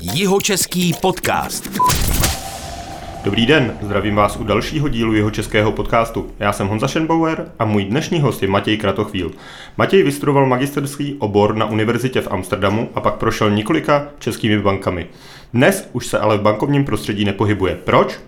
Jihočeský podcast. Dobrý den, zdravím vás u dalšího dílu jeho českého podcastu. Já jsem Honza Schenbauer a můj dnešní host je Matěj Kratochvíl. Matěj vystudoval magisterský obor na univerzitě v Amsterdamu a pak prošel několika českými bankami. Dnes už se ale v bankovním prostředí nepohybuje. Proč?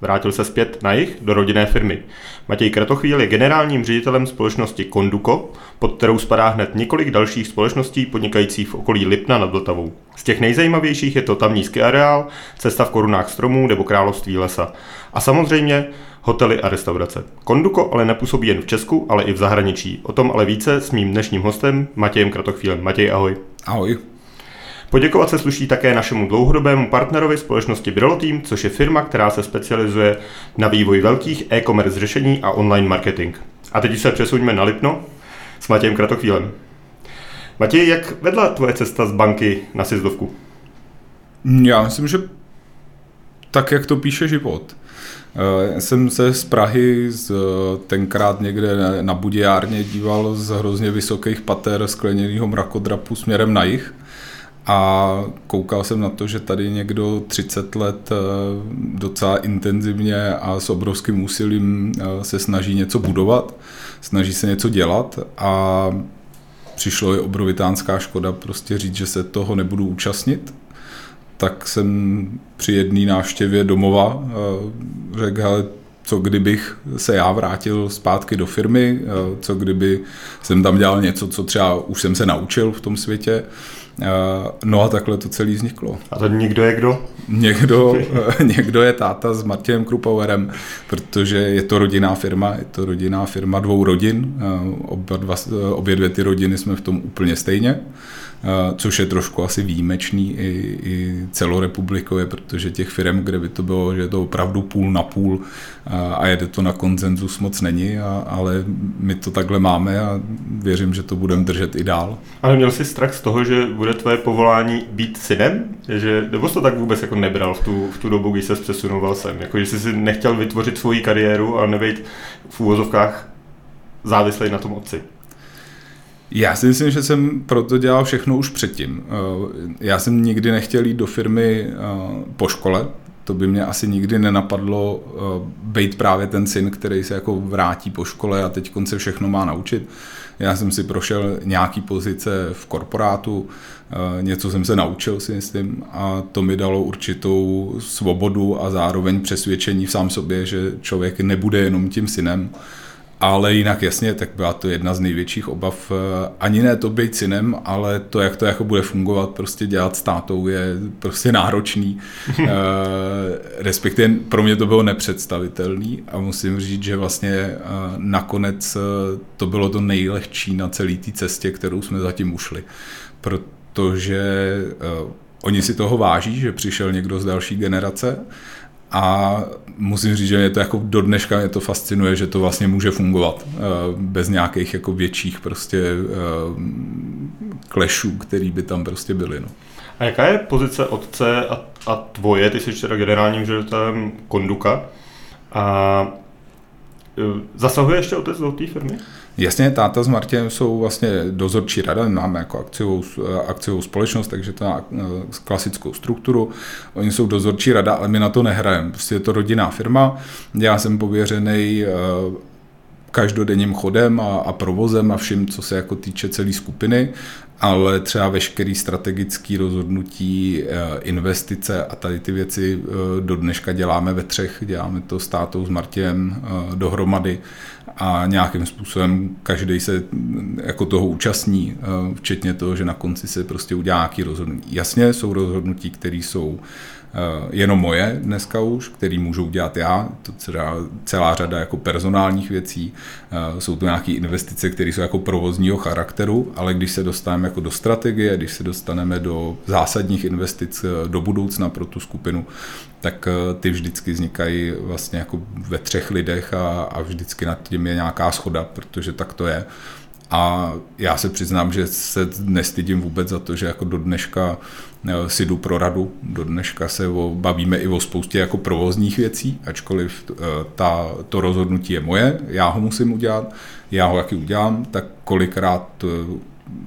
Vrátil se zpět na jich do rodinné firmy. Matěj Kratochvíl je generálním ředitelem společnosti Konduko, pod kterou spadá hned několik dalších společností podnikajících v okolí Lipna nad Vltavou. Z těch nejzajímavějších je to tamní ski areál, cesta v korunách stromů nebo království lesa. A samozřejmě hotely a restaurace. Konduko ale nepůsobí jen v Česku, ale i v zahraničí. O tom ale více s mým dnešním hostem Matějem Kratochvílem. Matěj, ahoj. Ahoj. Poděkovat se sluší také našemu dlouhodobému partnerovi společnosti Brillo Team, což je firma, která se specializuje na vývoj velkých e-commerce řešení a online marketing. A teď se přesuňme na Lipno s Matějem Kratochvílem. Matěj, jak vedla tvoje cesta z banky na sjezdovku? Já myslím, že tak, jak to píše život. Já jsem se z Prahy z, tenkrát někde na Budějárně díval z hrozně vysokých pater skleněného mrakodrapu směrem na jih a koukal jsem na to, že tady někdo 30 let eh, docela intenzivně a s obrovským úsilím eh, se snaží něco budovat, snaží se něco dělat a přišlo je obrovitánská škoda prostě říct, že se toho nebudu účastnit, tak jsem při jedné návštěvě domova eh, řekl, hele, co kdybych se já vrátil zpátky do firmy, co kdyby jsem tam dělal něco, co třeba už jsem se naučil v tom světě Eh, no a takhle to celé vzniklo. A to někdo je kdo? Někdo, někdo je táta s Martinem Krupauerem, protože je to rodinná firma, je to rodinná firma dvou rodin, eh, oba dva, obě dvě ty rodiny jsme v tom úplně stejně. Eh, což je trošku asi výjimečný i, i celorepublikově, protože těch firm, kde by to bylo, že je to opravdu půl na půl eh, a jede to na konzenzus moc není, a, ale my to takhle máme a věřím, že to budeme držet i dál. Ale měl jsi strach z toho, že bude tvoje povolání být synem? Že, nebo jsi to tak vůbec jako nebral v tu, v tu dobu, kdy se přesunoval sem? Jako, že jsi si nechtěl vytvořit svoji kariéru a nebejt v úvozovkách závislý na tom otci? Já si myslím, že jsem proto dělal všechno už předtím. Eh, já jsem nikdy nechtěl jít do firmy eh, po škole, to by mě asi nikdy nenapadlo eh, být právě ten syn, který se jako vrátí po škole a teď se všechno má naučit. Já jsem si prošel nějaký pozice v korporátu, něco jsem se naučil, si myslím, a to mi dalo určitou svobodu a zároveň přesvědčení v sám sobě, že člověk nebude jenom tím synem, ale jinak jasně, tak byla to jedna z největších obav. Eh, ani ne to být synem, ale to, jak to jako bude fungovat, prostě dělat s tátou je prostě náročný. e, respektive pro mě to bylo nepředstavitelný a musím říct, že vlastně e, nakonec to bylo to nejlehčí na celé té cestě, kterou jsme zatím ušli. Protože oni si toho váží, že přišel někdo z další generace a musím říct, že je to jako do dneška mě to fascinuje, že to vlastně může fungovat eh, bez nějakých jako větších prostě klešů, eh, který by tam prostě byly. No. A jaká je pozice otce a, a tvoje? Ty jsi teda generálním ředitelem Konduka. A eh, zasahuje ještě otec do té firmy? Jasně, táta s Martinem jsou vlastně dozorčí rada, máme jako akciovou, akciovou společnost, takže to má eh, klasickou strukturu. Oni jsou dozorčí rada, ale my na to nehrajeme. Prostě je to rodinná firma. Já jsem pověřený eh, každodenním chodem a, a provozem a vším, co se jako týče celé skupiny, ale třeba veškerý strategický rozhodnutí, eh, investice a tady ty věci do dneška děláme ve třech, děláme to s tátou, s Martinem dohromady a nějakým způsobem každý se jako toho účastní, eh, včetně toho, že na konci se prostě udělá nějaký rozhodnutí. Jasně jsou rozhodnutí, které jsou Eh, jenom moje dneska už, který můžu dělat já, to celá, celá řada jako personálních věcí, eh, jsou to nějaké investice, které jsou jako provozního charakteru, ale když se dostaneme jako do strategie, když se dostaneme do zásadních investic eh, do budoucna pro tu skupinu, tak ty vždycky vznikají vlastně jako ve třech lidech a, a vždycky nad tím je nějaká schoda, protože tak to je. A já se přiznám, že se nestydím vůbec za to, že jako do dneška eh, si jdu pro radu. Do dneška se o, bavíme i o spoustě jako provozních věcí, ačkoliv eh, ta, to rozhodnutí je moje, já ho musím udělat, já ho jaký udělám, tak kolikrát eh,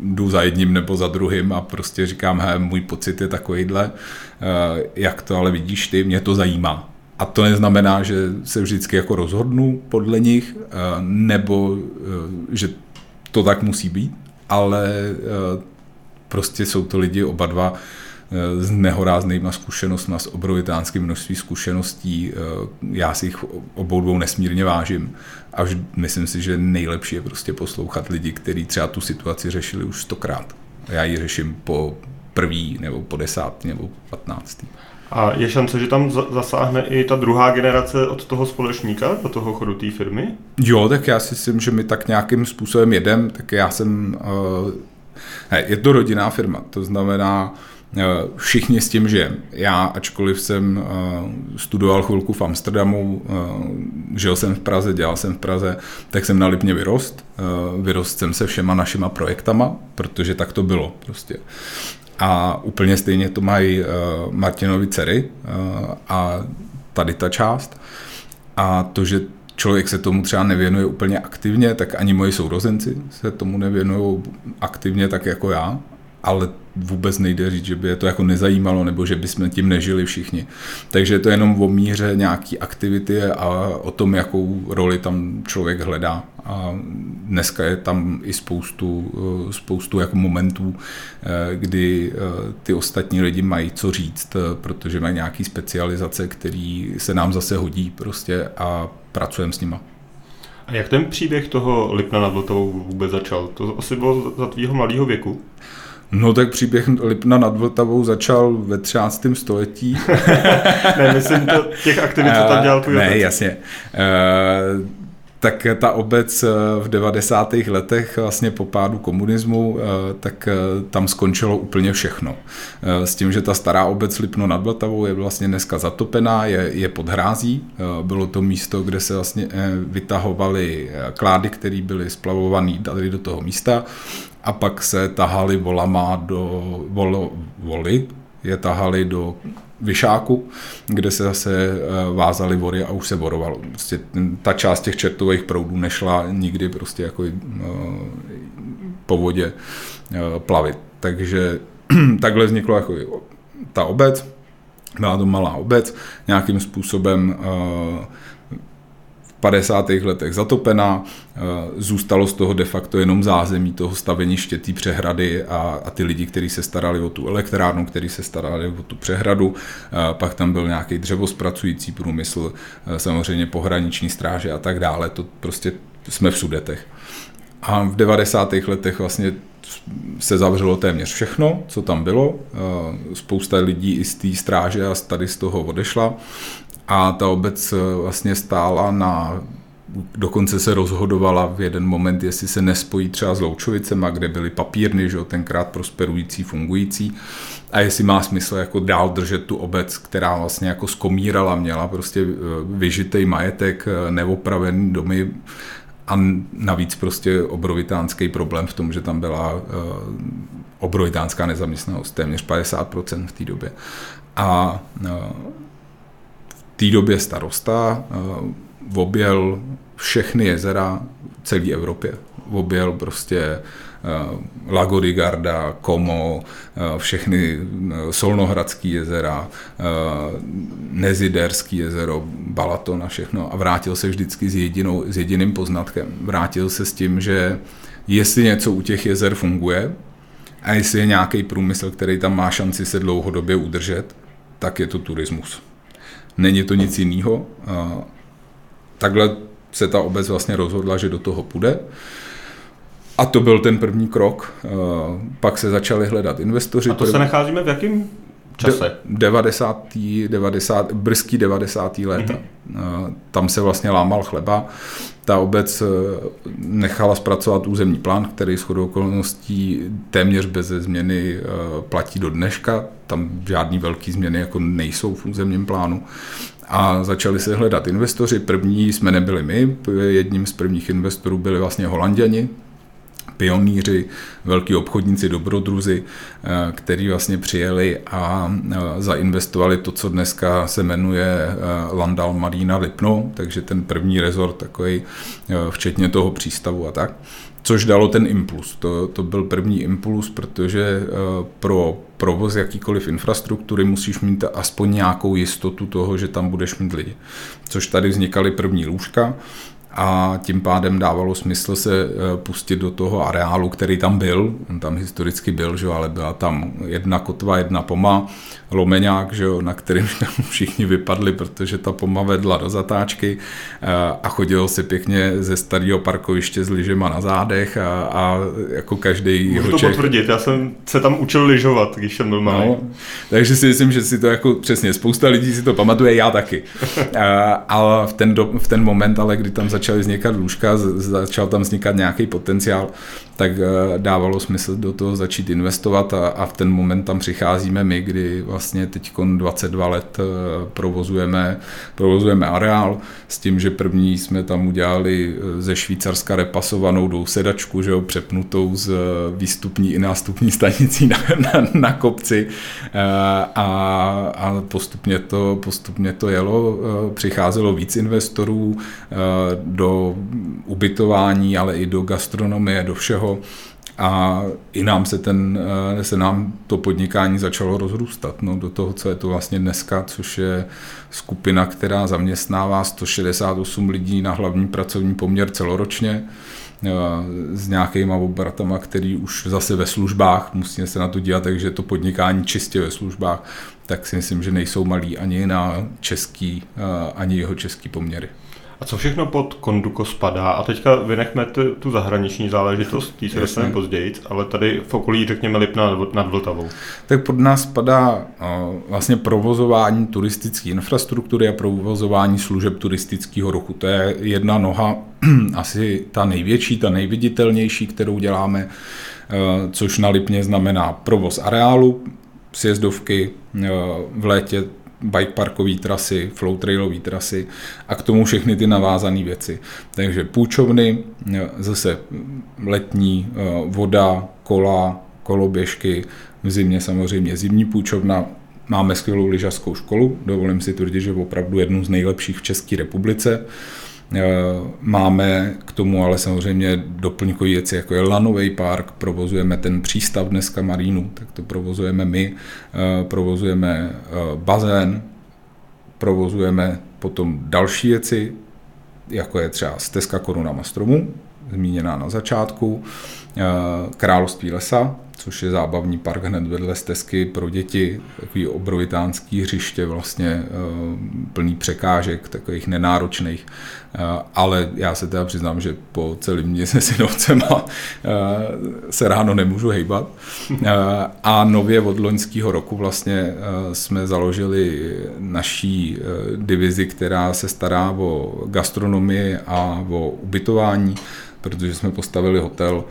jdu za jedním nebo za druhým a prostě říkám, he, můj pocit je takovýhle, jak to ale vidíš ty, mě to zajímá. A to neznamená, že se vždycky jako rozhodnu podle nich, nebo že to tak musí být, ale prostě jsou to lidi oba dva s nehoráznýma zkušenostmi, s obrovitánským množství zkušeností. Já si jich obou dvou nesmírně vážím a myslím si, že nejlepší je prostě poslouchat lidi, kteří třeba tu situaci řešili už stokrát. Já ji řeším po první nebo po desátý nebo patnáctý. A je šance, že tam zasáhne i ta druhá generace od toho společníka do toho chodu té firmy? Jo, tak já si myslím, že my tak nějakým způsobem jedem, tak já jsem... Uh, ne, je to rodinná firma, to znamená, Eh, všichni s tím žijeme. Já, ačkoliv jsem eh, studoval chvilku v Amsterdamu, eh, žil jsem v Praze, dělal jsem v Praze, tak jsem na Lipně vyrost. Vyrost jsem se všema našima projektama, protože tak to bylo prostě. A úplně stejně to mají Martinovi dcery a tady ta část. A to, že člověk se tomu třeba nevěnuje úplně aktivně, tak ani moji sourozenci se tomu nevěnují aktivně tak jako já ale vůbec nejde říct, že by je to jako nezajímalo, nebo že bychom tím nežili všichni. Takže je to jenom o míře nějaký aktivity a o tom, jakou roli tam člověk hledá. A dneska je tam i spoustu, eh, spoustu jako momentů, eh, kdy eh, ty ostatní lidi mají co říct, protože mají nějaký specializace, který se nám zase hodí prostě a pracujeme s nima. A jak ten příběh toho Lipna nad Vltavou vůbec začal? To asi bylo za tvýho mladého věku? No tak příběh Lipna nad Vltavou začal ve 13. století. ne, myslím to, těch aktivit, co tam dělal tvůj Ne, jasně. Uh, tak ta obec v 90. letech vlastně po pádu komunismu, tak tam skončilo úplně všechno. S tím, že ta stará obec Lipno nad Vltavou je vlastně dneska zatopená, je, je pod hrází. Bylo to místo, kde se vlastně vytahovaly klády, které byly splavované tady do toho místa a pak se tahali volama do volo, voly, je tahali do Vyšáku, kde se zase eh, vázaly vory a už se vorovalo. Prostě ta část těch čertových proudů nešla nikdy prostě jako eh, po vodě eh, plavit. Takže takhle vzniklo jako ta obec, byla to malá obec, nějakým způsobem 50. letech zatopená, eh, zůstalo z toho de facto jenom zázemí toho staveniště té přehrady a, a ty lidi, kteří se starali o tu elektrárnu, kteří se starali o tu přehradu, eh, pak tam byl nějaký dřevospracující průmysl, eh, samozřejmě pohraniční stráže a tak dále, to prostě jsme v Sudetech. A v 90. letech vlastně se zavřelo téměř všechno, co tam bylo. Spousta lidí i z té stráže a tady z toho odešla a ta obec eh, vlastně stála na dokonce se rozhodovala v jeden moment, jestli se nespojí třeba s Loučovicema, kde byly papírny, že jo, tenkrát prosperující, fungující, a jestli má smysl jako dál držet tu obec, která vlastně jako skomírala, měla prostě eh, vyžitej majetek, eh, neopravený domy a navíc prostě obrovitánský problém v tom, že tam byla obrovitánská nezaměstnanost, téměř 50% v té době. A té době starosta uh, objel všechny jezera v celé Evropě. Objel prostě uh, Lago di Garda, Como, uh, všechny Solnohradský jezera, Neziderský jezero, Balaton a všechno a vrátil se vždycky s, jedinou, s jediným poznatkem. Vrátil se s tím, že jestli něco u těch jezer funguje a jestli je nějaký průmysl, který tam má šanci se dlouhodobě udržet, tak je to turismus není to nic jiného. Takhle se ta obec vlastně rozhodla, že do toho půjde. A to byl ten první krok. Pak se začali hledat investoři. A to se nacházíme v jakém čase? 90. 90, brzký 90. léta. Mm-hmm. Tam se vlastně lámal chleba. Ta obec nechala zpracovat územní plán, který s chodou okolností téměř bez změny platí do dneška. Tam žádný velký změny jako nejsou v územním plánu a začali se hledat investoři. První jsme nebyli my, jedním z prvních investorů byli vlastně holanděni, pionýři, velký obchodníci, dobrodruzi, eh, který vlastně přijeli a eh, zainvestovali to, co dneska se jmenuje eh, Landal Marina Lipno, takže ten první rezort takový, včetně toho přístavu a tak což dalo ten impuls. To, to byl první impuls, protože pro provoz jakýkoliv infrastruktury musíš mít aspoň nějakou jistotu toho, že tam budeš mít lidi. Což tady vznikaly první lůžka, a tím pádem dávalo smysl se eh, pustit do toho areálu, který tam byl. On tam historicky byl, že ale byla tam jedna kotva, jedna poma, lomeňák, že jo, na kterým všichni vypadli, protože ta poma vedla do zatáčky eh, a chodilo se pěkně ze starého parkoviště s lyžema na zádech a, a jako každý Můžu to Čech... potvrdit, já jsem se tam učil lyžovat, když jsem byl malý. No, takže si myslím, že si to jako přesně, spousta lidí si to pamatuje, já taky. a v ten, do, v ten moment, ale kdy tam začaly vznikat lůžka, začal tam vznikat nějaký potenciál, tak eh, dávalo smysl do toho začít investovat a, a v ten moment tam přicházíme my, kdy vlastně teď 22 let eh, provozujeme, provozujeme areál s tím, že první jsme tam udělali eh, ze Švýcarska repasovanou dousedačku, že jo, přepnutou z výstupní i nástupní stanicí na, na, na kopci a, a postupně, to, postupně to jelo, přicházelo víc investorů do ubytování, ale i do gastronomie, do všeho a i nám se, ten, eh, se nám to podnikání začalo rozrůstat no, do toho, co je to vlastně dneska, což je skupina, která zaměstnává 168 lidí na hlavní pracovní poměr celoročně eh, s nějakýma obratama, který už zase ve službách, musíme se na to dívat, takže to podnikání čistě ve službách, tak si myslím, že nejsou malí ani na český, eh, ani jeho český poměry. A co všechno pod Konduko spadá? A teďka vynechme tu, tu zahraniční záležitost, tý se dostaneme později, ale tady v okolí, řekněme, Lipna nad Vltavou. Tak pod nás spadá vlastně provozování turistické infrastruktury a provozování služeb turistického ruchu. To je jedna noha, asi ta největší, ta nejviditelnější, kterou děláme, což na Lipně znamená provoz areálu, sjezdovky, v létě bike parkové trasy, flow trailové trasy a k tomu všechny ty navázané věci. Takže půjčovny, zase letní eh, voda, kola, koloběžky, v zimě samozřejmě zimní půjčovna, máme skvělou lyžařskou školu, dovolím si tvrdit, že opravdu jednu z nejlepších v České republice. Eh, máme k tomu ale samozřejmě doplňkové věci, jako je lanový park, provozujeme ten přístav dneska Marínu, tak to provozujeme my, eh, provozujeme eh, bazén, provozujeme potom další věci, jako je třeba stezka Koruna Mastromu, zmíněná na začátku, Království lesa, což je zábavní park hned vedle stezky pro děti, takový obrovitánský hřiště, vlastně plný překážek, takových nenáročných. Eh, ale já se teda přiznám, že po celém dní se synovcema eh, se ráno nemůžu hejbat. A nově od loňského roku vlastně jsme založili naší divizi, která se stará o gastronomii a o ubytování protože jsme postavili hotel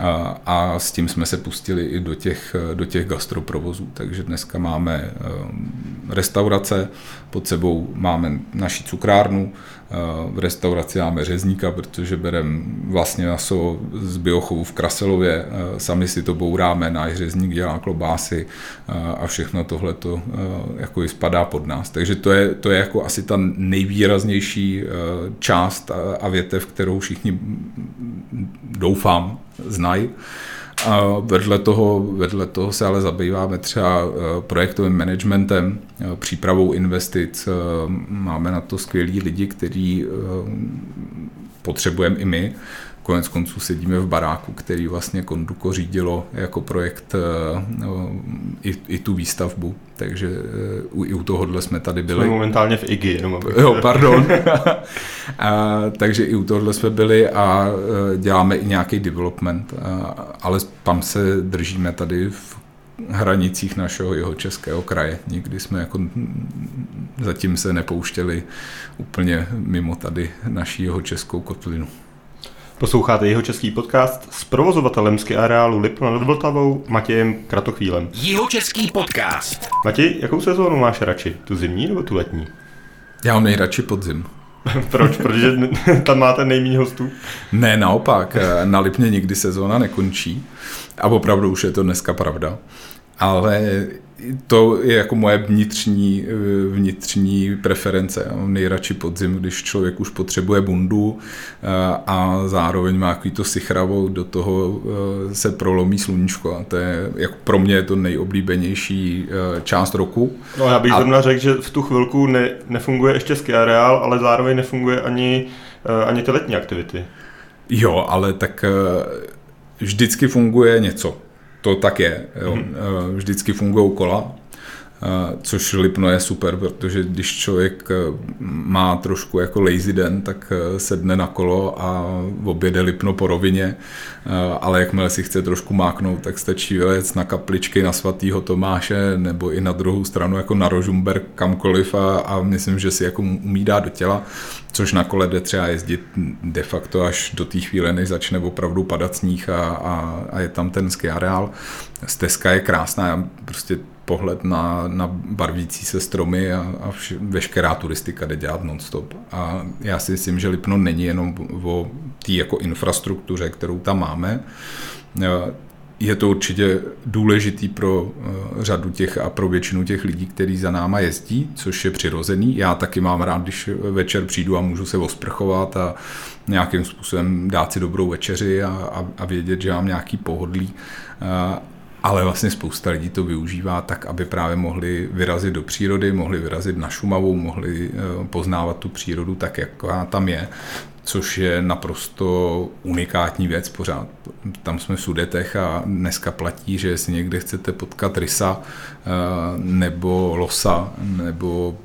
a, a s tím jsme se pustili i do těch, do těch gastroprovozů. Takže dneska máme restaurace, pod sebou máme naši cukrárnu, v restauraci máme řezníka, protože bereme vlastně maso z biochovu v Kraselově, sami si to bouráme, náš řezník dělá klobásy a všechno tohle to jako spadá pod nás. Takže to je, to je jako asi ta nejvýraznější část a větev, kterou všichni doufám znají. A vedle toho, vedle toho se ale zabýváme třeba eh, projektovým managementem, eh, přípravou investic. Eh, máme na to skvělí lidi, kteří potřebujeme i my. Konec konců sedíme v baráku, který vlastně Konduko řídilo jako projekt i, i tu výstavbu, takže u, i u tohohle jsme tady byli. Jsme momentálně v IGI, jenom Jo, pardon. a, takže i u tohohle jsme byli a děláme i nějaký development, a, ale tam se držíme tady v hranicích našeho jeho českého kraje. Nikdy jsme jako zatím se nepouštěli úplně mimo tady naší jeho českou kotlinu. Posloucháte jeho český podcast s provozovatelem ski areálu Lipno nad Vltavou Matějem Kratochvílem. Jeho český podcast. Matěj, jakou sezónu máš radši? Tu zimní nebo tu letní? Já mám nejradši podzim. Proč? Protože tam máte nejméně hostů? Ne, naopak. Na Lipně nikdy sezóna nekončí. A opravdu už je to dneska pravda. Ale to je jako moje vnitřní, vnitřní preference. Já mám nejradši podzim, když člověk už potřebuje bundu eh, a zároveň má takový to sichravou, do toho eh, se prolomí sluníčko a to je, jako pro mě je to nejoblíbenější eh, část roku. No já bych a... zrovna řekl, že v tu chvilku ne, nefunguje ještě ski areál, ale zároveň nefunguje ani, ani ty letní aktivity. Jo, ale tak vždycky funguje něco to tak je. Jo. Mm-hmm. Vždycky fungují kola, eh, což Lipno je super, protože když člověk eh, má trošku jako lazy den, tak sedne na kolo a objede Lipno po rovině, ale jakmile si chce trošku máknout, tak stačí vylet na kapličky na svatýho Tomáše nebo i na druhou stranu jako na Rožumberk kamkoliv a, a myslím, že si jako umí dát do těla což na kole jde třeba jezdit de facto až do té chvíle, než začne opravdu padat sníh a, a, a je tam ten ski areál. Stezka je krásná, prostě pohled na, na barvící se stromy a, a vš, veškerá turistika jde dělat non-stop. A já si myslím, že Lipno není jenom o té jako infrastruktuře, kterou tam máme, je to určitě důležitý pro eh, řadu těch a pro většinu těch lidí, kteří za náma jezdí, což je přirozený. Já taky mám rád, když večer přijdu a můžu se osprchovat a nějakým způsobem dát si dobrou večeři a, a, a vědět, že mám nějaký pohodlí. Ale vlastně spousta lidí to využívá tak, aby právě mohli vyrazit do přírody, mohli vyrazit na Šumavu, mohli eh, poznávat tu přírodu tak, jak tam je což je naprosto unikátní věc pořád. Tam jsme v Sudetech a dneska platí, že jestli někde chcete potkat rysa eh, nebo losa nebo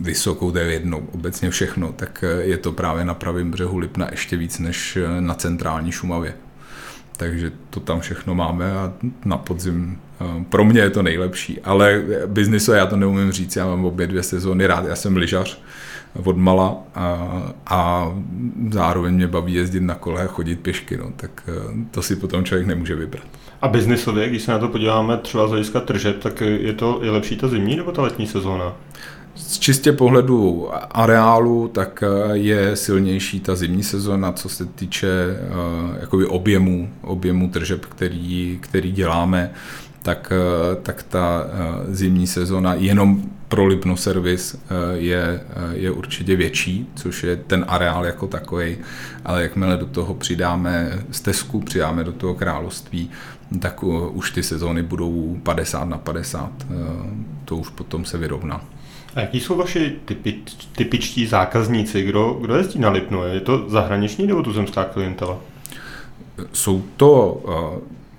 vysokou, jedno, obecně všechno, tak eh, je to právě na pravém břehu Lipna ještě víc než na centrální Šumavě. Takže to tam všechno máme a na podzim pro mě je to nejlepší. Ale biznisu já to neumím říct, já mám obě dvě sezóny rád, já jsem lyžař, odmala a, a zároveň mě baví jezdit na kole a chodit pěšky, no, tak eh, to si potom člověk nemůže vybrat. A biznisově, když se na to podíváme třeba z hlediska tržeb, tak je to je lepší ta zimní nebo ta letní sezóna? Z čistě pohledu areálu, tak eh, je silnější ta zimní sezóna, co se týče uh, jakoby objemu, objemu tržeb, který, který děláme tak, eh, tak ta eh, zimní sezona jenom pro Lipno servis eh, je, je určitě větší, což je ten areál jako takový, ale jakmile do toho přidáme stezku, přidáme do toho království, tak už ty sezóny budou 50 na 50, to už potom se vyrovná. A jaký jsou vaši typi, typičtí zákazníci? Kdo, kdo jezdí na Lipno? Je to zahraniční nebo tuzemská klientela? Jsou to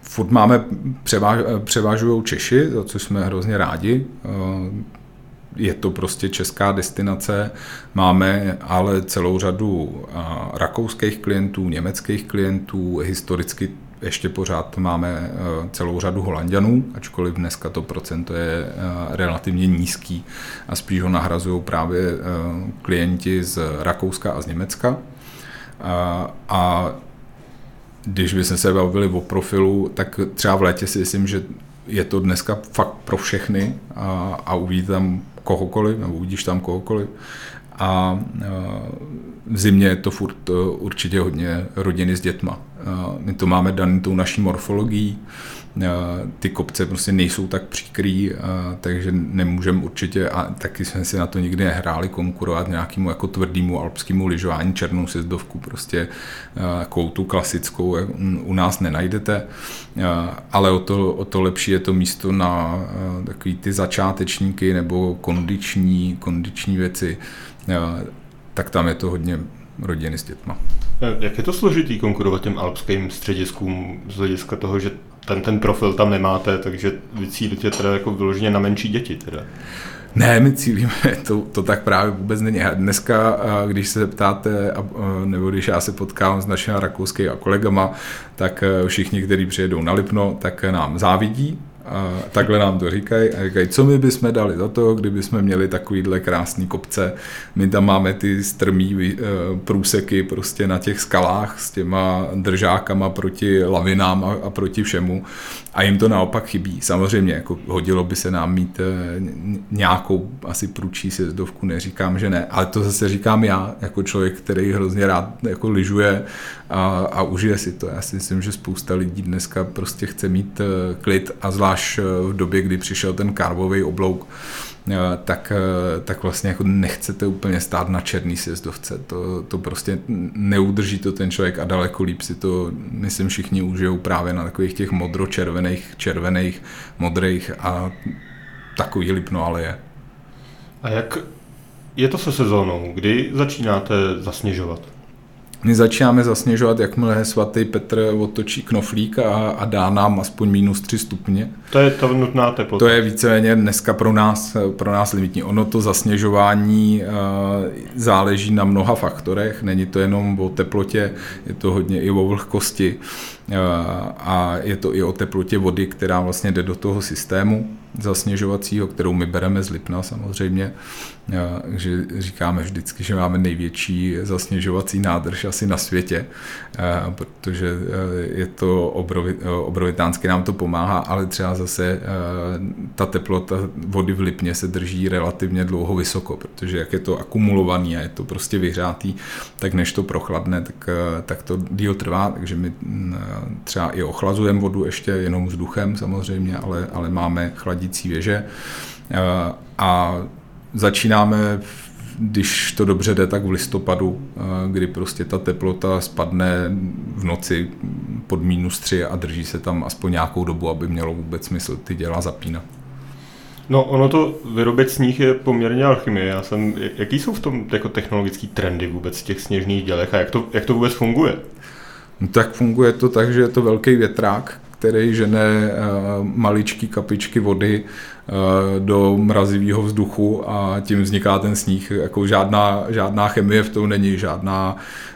furt máme, převáž, převážují Češi, za což jsme hrozně rádi. Eh, je to prostě česká destinace. Máme ale celou řadu eh, rakouských klientů, německých klientů, historicky ještě pořád máme eh, celou řadu Holandianů, ačkoliv dneska to procento je relativně nízký a spíš ho nahrazují právě klienti z Rakouska a z Německa. A když bychom se bavili o profilu, tak třeba v létě si myslím, že je to dneska fakt pro všechny a, a uvidíte tam kohokoliv, nebo uvidíš tam kohokoliv. A, a v zimě je to furt určitě hodně rodiny s dětma. A my to máme daný tou naší morfologií, ty kopce prostě nejsou tak příkrý, takže nemůžeme určitě, a taky jsme si na to nikdy nehráli, konkurovat nějakému jako tvrdému alpskému lyžování, černou sezdovku, prostě jako tu klasickou u nás nenajdete, ale o to, o to lepší je to místo na takový ty začátečníky nebo kondiční, kondiční věci, tak tam je to hodně rodiny s dětma. Jak je to složitý konkurovat těm alpským střediskům z hlediska toho, že ten, ten profil tam nemáte, takže vy cílíte teda jako vyloženě na menší děti teda. Ne, my cílíme, to, to tak právě vůbec není. Dneska, když se ptáte, nebo když já se potkám s našimi rakouskými kolegama, tak všichni, kteří přijedou na Lipno, tak nám závidí, a takhle nám to říkají a říkají, co my bychom dali za to, kdyby jsme měli takovýhle krásný kopce. My tam máme ty strmý eh, průseky prostě na těch skalách s těma držákama proti lavinám a, a proti všemu. A jim to naopak chybí. Samozřejmě, jako hodilo by se nám mít nějakou asi průčí sjezdovku, neříkám, že ne, ale to zase říkám já, jako člověk, který hrozně rád jako lyžuje a, a užije si to. Já si myslím, že spousta lidí dneska prostě chce mít klid a zvlášť v době, kdy přišel ten karbový oblouk, Eh, tak, tak vlastně jako nechcete úplně stát na černý sjezdovce. To, to prostě neudrží to ten člověk a daleko líp si to, myslím, všichni užijou právě na takových těch modro-červených, červených, modrých a takový lipno ale je. A jak je to se sezónou? Kdy začínáte zasněžovat? My začínáme zasněžovat, jakmile svatý Petr otočí knoflík a, a dá nám aspoň minus 3 stupně. To je ta nutná teplota. To je víceméně dneska pro nás, pro nás limitní. Ono to zasněžování uh, záleží na mnoha faktorech. Není to jenom o teplotě, je to hodně i o vlhkosti a je to i o teplotě vody, která vlastně jde do toho systému zasněžovacího, kterou my bereme z Lipna samozřejmě. Takže říkáme vždycky, že máme největší zasněžovací nádrž asi na světě, protože je to obrovitánsky nám to pomáhá, ale třeba zase ta teplota vody v Lipně se drží relativně dlouho vysoko, protože jak je to akumulovaný a je to prostě vyhřátý, tak než to prochladne, tak, tak to díl trvá, takže my třeba i ochlazujeme vodu ještě jenom vzduchem samozřejmě, ale, ale máme chladící věže a začínáme, když to dobře jde, tak v listopadu, eh, kdy prostě ta teplota spadne v noci pod minus 3 a drží se tam aspoň nějakou dobu, aby mělo vůbec smysl ty děla zapínat. No, ono to vyrobit sníh je poměrně alchymie. Já jsem, jaký jsou v tom jako technologické trendy vůbec v těch sněžných dělech a jak to, jak to vůbec funguje? Tak funguje to tak, že je to velký větrák, který žene uh, maličký kapičky vody Eh, do mrazivého vzduchu a tím vzniká ten sníh. Jako žádná, žádná chemie v tom není, žádná,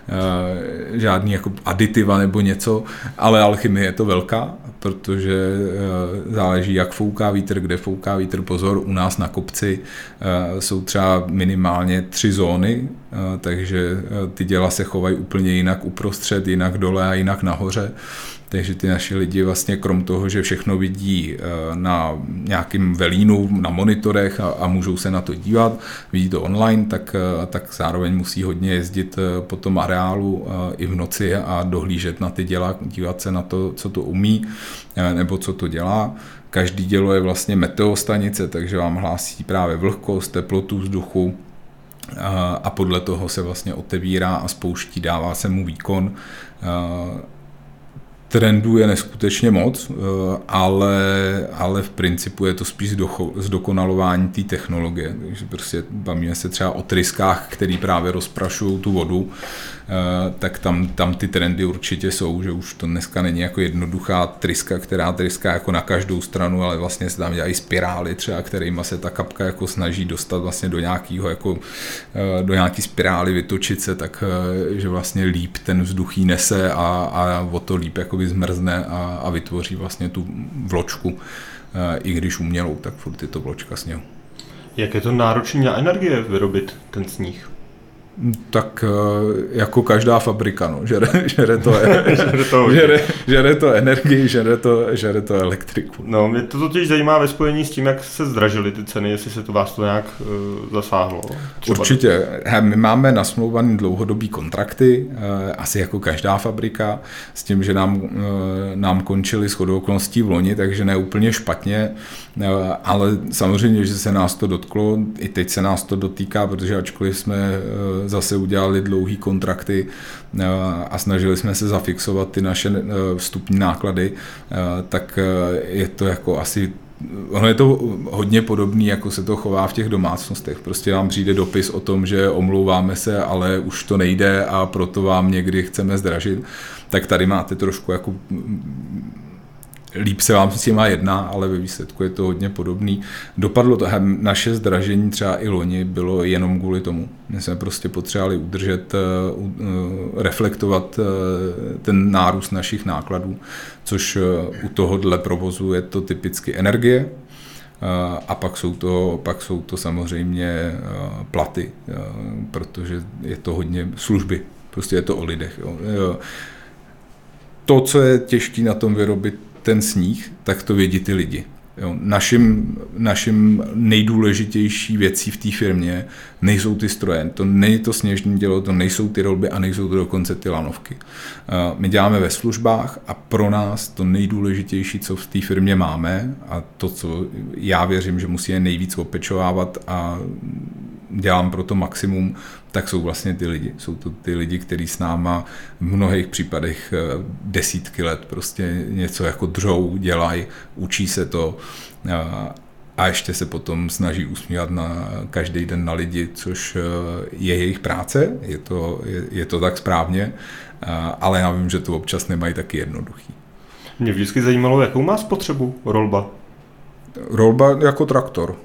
eh, žádný jako aditiva nebo něco, ale alchymie je to velká, protože eh, záleží, jak fouká vítr, kde fouká vítr. Pozor, u nás na kopci jsou třeba minimálně tři zóny, takže ty děla se chovají úplně jinak uprostřed, jinak dole a jinak nahoře. Takže ty naši lidi vlastně krom toho, že všechno vidí eh, na nějakým velínu, na monitorech a, a můžou se na to dívat, vidí to online, tak, eh, tak zároveň musí hodně jezdit eh, po tom areálu i v noci a dohlížet na ty děla, dívat se na to, co to umí nebo co to dělá. Každý dělo je vlastně meteostanice, takže vám hlásí právě vlhkost, teplotu vzduchu, a podle toho se vlastně otevírá a spouští, dává se mu výkon trendů je neskutečně moc, eh, ale, ale v principu je to spíš zdokonalování té technologie. Takže prostě bavíme se třeba o tryskách, který právě rozprašují tu vodu, eh, tak tam, tam ty trendy určitě jsou, že už to dneska není jako jednoduchá tryska, která tryská jako na každou stranu, ale vlastně se tam dělají spirály třeba, kterými se ta kapka jako snaží dostat vlastně do nějakého jako eh, do nějaký spirály, vytočit se, tak že vlastně líp ten vzduch nese a, a o to líp jako jakoby zmrzne a, a vytvoří vlastně tu vločku, e, i když umělou, tak furt je to vločka sněhu. Jak je to náročné na energie vyrobit ten sníh? Tak eh, jako každá fabrika, no, žere, žere, to, žere, to, žere, žere to energii, žere to, žere to elektriku. No, mě to totiž zajímá ve spojení s tím, jak se zdražily ty ceny, jestli se to vás to nějak uh, zasáhlo. Třeba Určitě. My máme nasmlouvaný dlouhodobý kontrakty, uh, asi jako každá fabrika, s tím, že nám, uh, nám končily shodou okolností v loni, takže ne úplně špatně, uh, ale samozřejmě, že se nás to dotklo, i teď se nás to dotýká, protože ačkoliv jsme uh, zase udělali dlouhý kontrakty eh, a snažili jsme se zafixovat ty naše eh, vstupní náklady, eh, tak je to jako asi Ono je to hodně podobné, jako se to chová v těch domácnostech. Prostě vám přijde dopis o tom, že omlouváme se, ale už to nejde a proto vám někdy chceme zdražit. Tak tady máte trošku jako líp se vám s těma jedná, ale ve výsledku je to hodně podobný. Dopadlo to, naše zdražení třeba i loni bylo jenom kvůli tomu. My jsme prostě potřebovali udržet, eh, eh, reflektovat eh, ten nárůst našich nákladů, což u tohohle provozu je to typicky energie, a pak jsou to, pak jsou to samozřejmě platy, protože je to hodně služby, prostě je to o lidech. Jo. To, co je těžké na tom vyrobit ten sníh, tak to vědí ty lidi. Jo, našim, našim nejdůležitější věcí v té firmě nejsou ty stroje, to není to sněžní dělo, to nejsou ty rolby a nejsou to dokonce ty lanovky. My děláme ve službách a pro nás to nejdůležitější, co v té firmě máme a to, co já věřím, že musí je nejvíc opečovávat a dělám pro to maximum, tak jsou vlastně ty lidi. Jsou to ty lidi, kteří s náma v mnohých případech eh, desítky let prostě něco jako dřou, dělají, učí se to eh, a ještě se potom snaží usmívat na každý den na lidi, což eh, je jejich práce, je to, je, je to tak správně, ale já vím, že to občas nemají taky jednoduchý. Mě vždycky zajímalo, jakou má spotřebu rolba. Rolba jako traktor.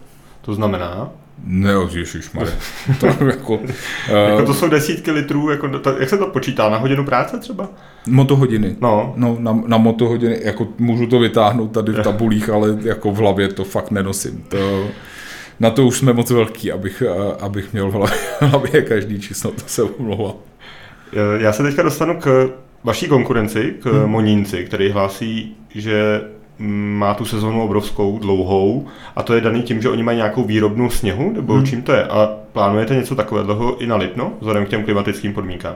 To znamená? Ne, ježišmarja. To, jako, jako to jsou desítky litrů, jako, to, jak se to počítá, na hodinu práce třeba? Motohodiny. No. no na, na motohodiny, jako můžu to vytáhnout tady v tabulích, ale jako v hlavě to fakt nenosím. To, na to už jsme moc velký, abych, abych měl v hlavě, v hlavě každý číslo, to se omlouvám. Já se teďka dostanu k vaší konkurenci, k hmm. Monínci, který hlásí, že má tu sezónu obrovskou, dlouhou a to je daný tím, že oni mají nějakou výrobnu sněhu, nebo hmm. čím to je? A plánujete něco takového i na Lipno, vzhledem k těm klimatickým podmínkám?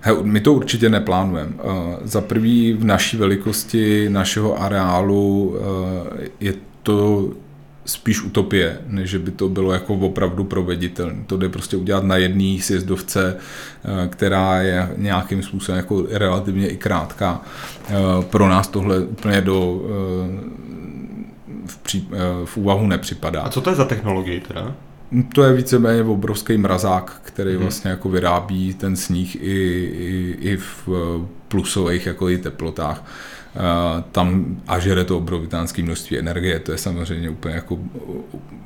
He, my to určitě neplánujeme. Uh, za prvý v naší velikosti našeho areálu uh, je to spíš utopie, než by to bylo jako opravdu proveditelné. To jde prostě udělat na jedné sjezdovce, eh, která je nějakým způsobem jako relativně i krátká. Eh, pro nás tohle úplně do eh, v, pří, v úvahu nepřipadá. A co to je za technologii teda? To je víceméně obrovský mrazák, který hmm. vlastně jako vyrábí ten sníh i, i, i v plusových jako i teplotách. Eh, tam a žere to obrovitánské množství energie, to je samozřejmě úplně jako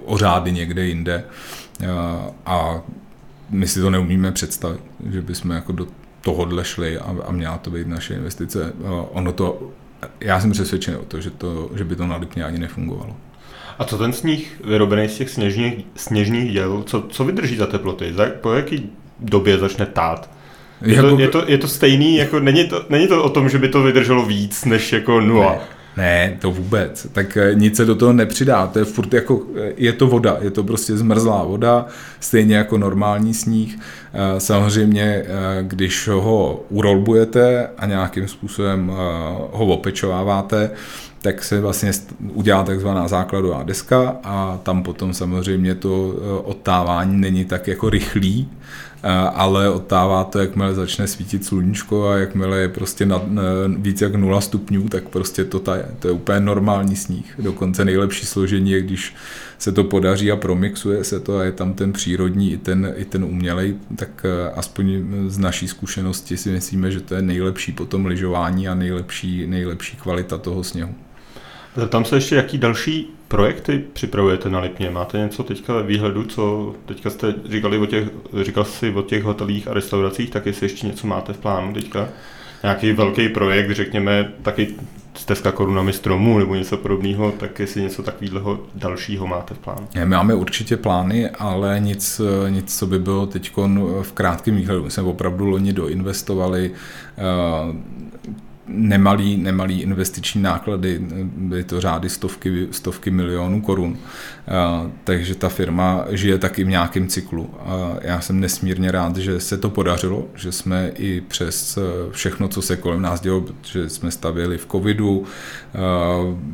ořády někde jinde eh, a my si to neumíme představit, že bychom jako do tohohle šli a, a měla to být naše investice. Eh, ono to, já jsem přesvědčen o to, že, to, že by to na Lipně ani nefungovalo. A co ten sníh vyrobený z těch sněžných, sněžných děl, co, co vydrží za teploty? Za, po jaký době začne tát? Je, jako... to, je, to, je to stejný, jako není to, není to o tom, že by to vydrželo víc než jako nula. Ne. Ne, to vůbec. Tak eh, nic se do toho nepřidá. To je furt jako, eh, je to voda, je to prostě zmrzlá voda, stejně jako normální sníh. Eh, samozřejmě, když ho urolbujete a nějakým způsobem ho opečováváte, tak se vlastně udělá takzvaná základová deska a tam potom samozřejmě to odtávání není tak jako rychlý, ale odtává to, jakmile začne svítit sluníčko a jakmile je prostě nad, víc jak 0 stupňů, tak prostě to taje. To je úplně normální sníh. Dokonce nejlepší složení je, když se to podaří a promixuje se to a je tam ten přírodní i ten, i ten umělej, tak e, aspoň z naší zkušenosti si myslíme, že to je nejlepší potom lyžování a nejlepší, nejlepší kvalita toho sněhu. Tam se ještě, jaký další projekty připravujete na Lipně? Máte něco teďka ve výhledu, co teďka jste říkali o těch, říkal jsi o těch hotelích a restauracích, tak jestli ještě něco máte v plánu teďka? Nějaký velký projekt, řekněme, taky stezka korunami stromů nebo něco podobného, tak jestli něco takového dalšího máte v plánu? My máme určitě plány, ale nic, nic co by bylo teď v krátkém výhledu. My jsme opravdu loni doinvestovali uh, nemalý, nemalý investiční náklady, byly to řády stovky, stovky milionů korun. Takže ta firma žije taky v nějakém cyklu. A já jsem nesmírně rád, že se to podařilo, že jsme i přes všechno, co se kolem nás dělo, že jsme stavěli v covidu,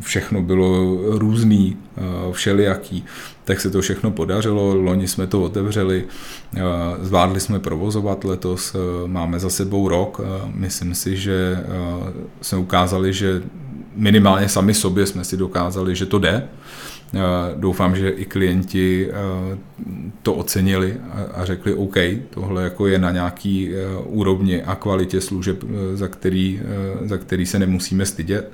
všechno bylo různý, všelijaký, tak se to všechno podařilo, loni jsme to otevřeli, eh, zvládli jsme provozovat letos, eh, máme za sebou rok, eh, myslím si, že jsme ukázali, že minimálně sami sobě jsme si dokázali, že to jde. Doufám, že i klienti to ocenili a řekli, OK, tohle jako je na nějaký úrovni a kvalitě služeb, za který, za který se nemusíme stydět.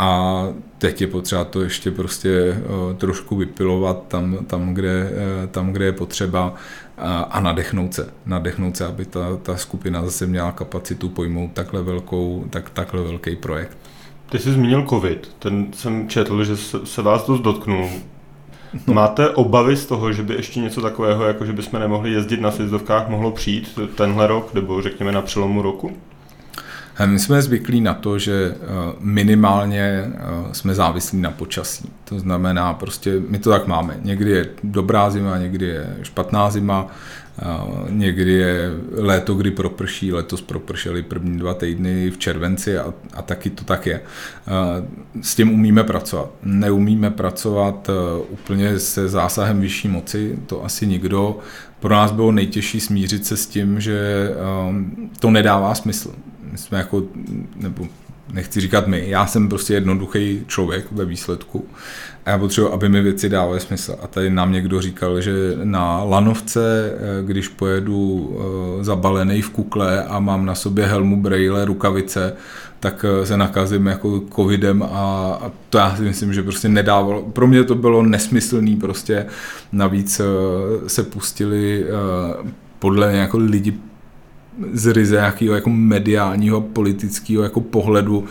A teď je potřeba to ještě prostě uh, trošku vypilovat tam, tam, kde, uh, tam, kde je potřeba a, a nadechnout se. Nadechnout se, aby ta, ta skupina zase měla kapacitu pojmout takhle, velkou, tak, takhle velký projekt. Ty jsi zmínil covid, ten jsem četl, že se, se vás dost dotknul. No. Máte obavy z toho, že by ještě něco takového, jako že bychom nemohli jezdit na sjezdovkách, mohlo přijít tenhle rok, nebo řekněme na přelomu roku? My jsme zvyklí na to, že minimálně jsme závislí na počasí. To znamená, prostě my to tak máme. Někdy je dobrá zima, někdy je špatná zima, Někdy je léto, kdy proprší, letos propršely první dva týdny v červenci a, a taky to tak je. S tím umíme pracovat. Neumíme pracovat úplně se zásahem vyšší moci, to asi nikdo. Pro nás bylo nejtěžší smířit se s tím, že to nedává smysl. Jsme jako, nebo nechci říkat my, já jsem prostě jednoduchý člověk ve výsledku a já potřebuji, aby mi věci dávaly smysl. A tady nám někdo říkal, že na lanovce, eh, když pojedu eh, zabalený v kukle a mám na sobě helmu, brejle, rukavice, tak eh, se nakazím jako covidem a, to já si myslím, že prostě nedávalo. Pro mě to bylo nesmyslný prostě. Navíc se pustili podle nějakého lidi z ryze nějakého jako mediálního, politického jako pohledu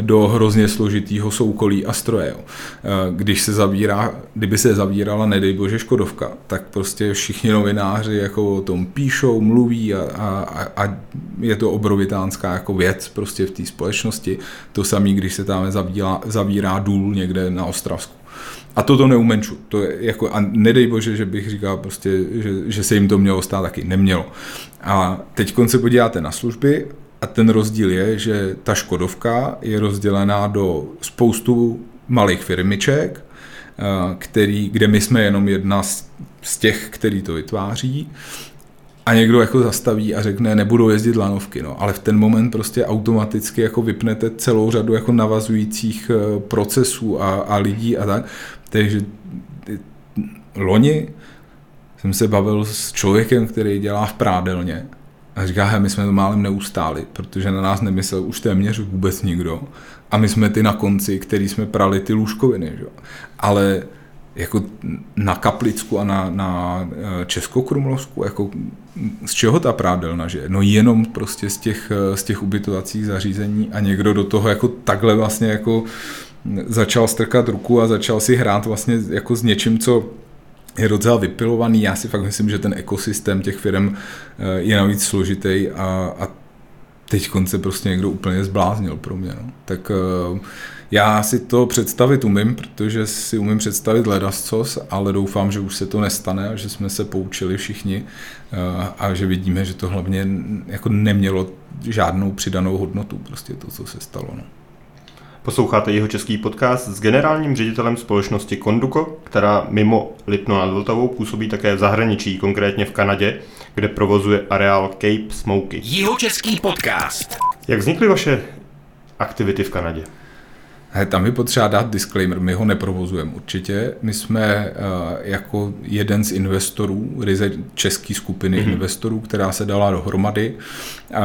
do hrozně složitého soukolí a stroje. Eh, když se zavírá, kdyby se zavírala, nedej bože, Škodovka, tak prostě všichni novináři jako o tom píšou, mluví a, a, a je to obrovitánská jako věc prostě v té společnosti. To samé, když se tam zavírá, zavírá důl někde na Ostravsku. A toto neumenču. To je jako, a nedej bože, že bych říkal prostě, že, že se jim to mělo stát taky. Nemělo. A teď se podíváte na služby a ten rozdíl je, že ta Škodovka je rozdělená do spoustu malých firmiček, eh, který, kde my jsme jenom jedna z, těch, který to vytváří a někdo jako zastaví a řekne, nebudou jezdit lanovky, no. ale v ten moment prostě automaticky jako vypnete celou řadu jako navazujících eh, procesů a, a lidí a tak. Takže loni jsem se bavil s člověkem, který dělá v prádelně a říká, he, my jsme to málem neustáli, protože na nás nemyslel už téměř vůbec nikdo. A my jsme ty na konci, který jsme prali ty lůžkoviny. Že? Ale jako na Kaplicku a na, na eh, Českokrumlovsku, jako z čeho ta prádelna že? No jenom prostě z těch, z těch ubytovacích zařízení a někdo do toho jako takhle vlastně jako začal strkat ruku a začal si hrát vlastně jako s něčím, co je docela vypilovaný. Já si fakt myslím, že ten ekosystém těch firm eh, je navíc složitý a, a teď se prostě někdo úplně zbláznil pro mě. No. Tak uh, já si to představit umím, protože si umím představit ledascos, ale doufám, že už se to nestane a že jsme se poučili všichni eh, a že vidíme, že to hlavně jako nemělo žádnou přidanou hodnotu, prostě to, co se stalo. No. Posloucháte jeho český podcast s generálním ředitelem společnosti Konduko, která mimo Lipno nad Vltavou působí také v zahraničí, konkrétně v Kanadě, kde provozuje areál Cape Smoky. Jeho český podcast. Jak vznikly vaše aktivity v Kanadě? He, tam je potřeba dát disclaimer, my ho neprovozujeme určitě. My jsme uh, jako jeden z investorů, ryze české skupiny mm-hmm. investorů, která se dala dohromady uh,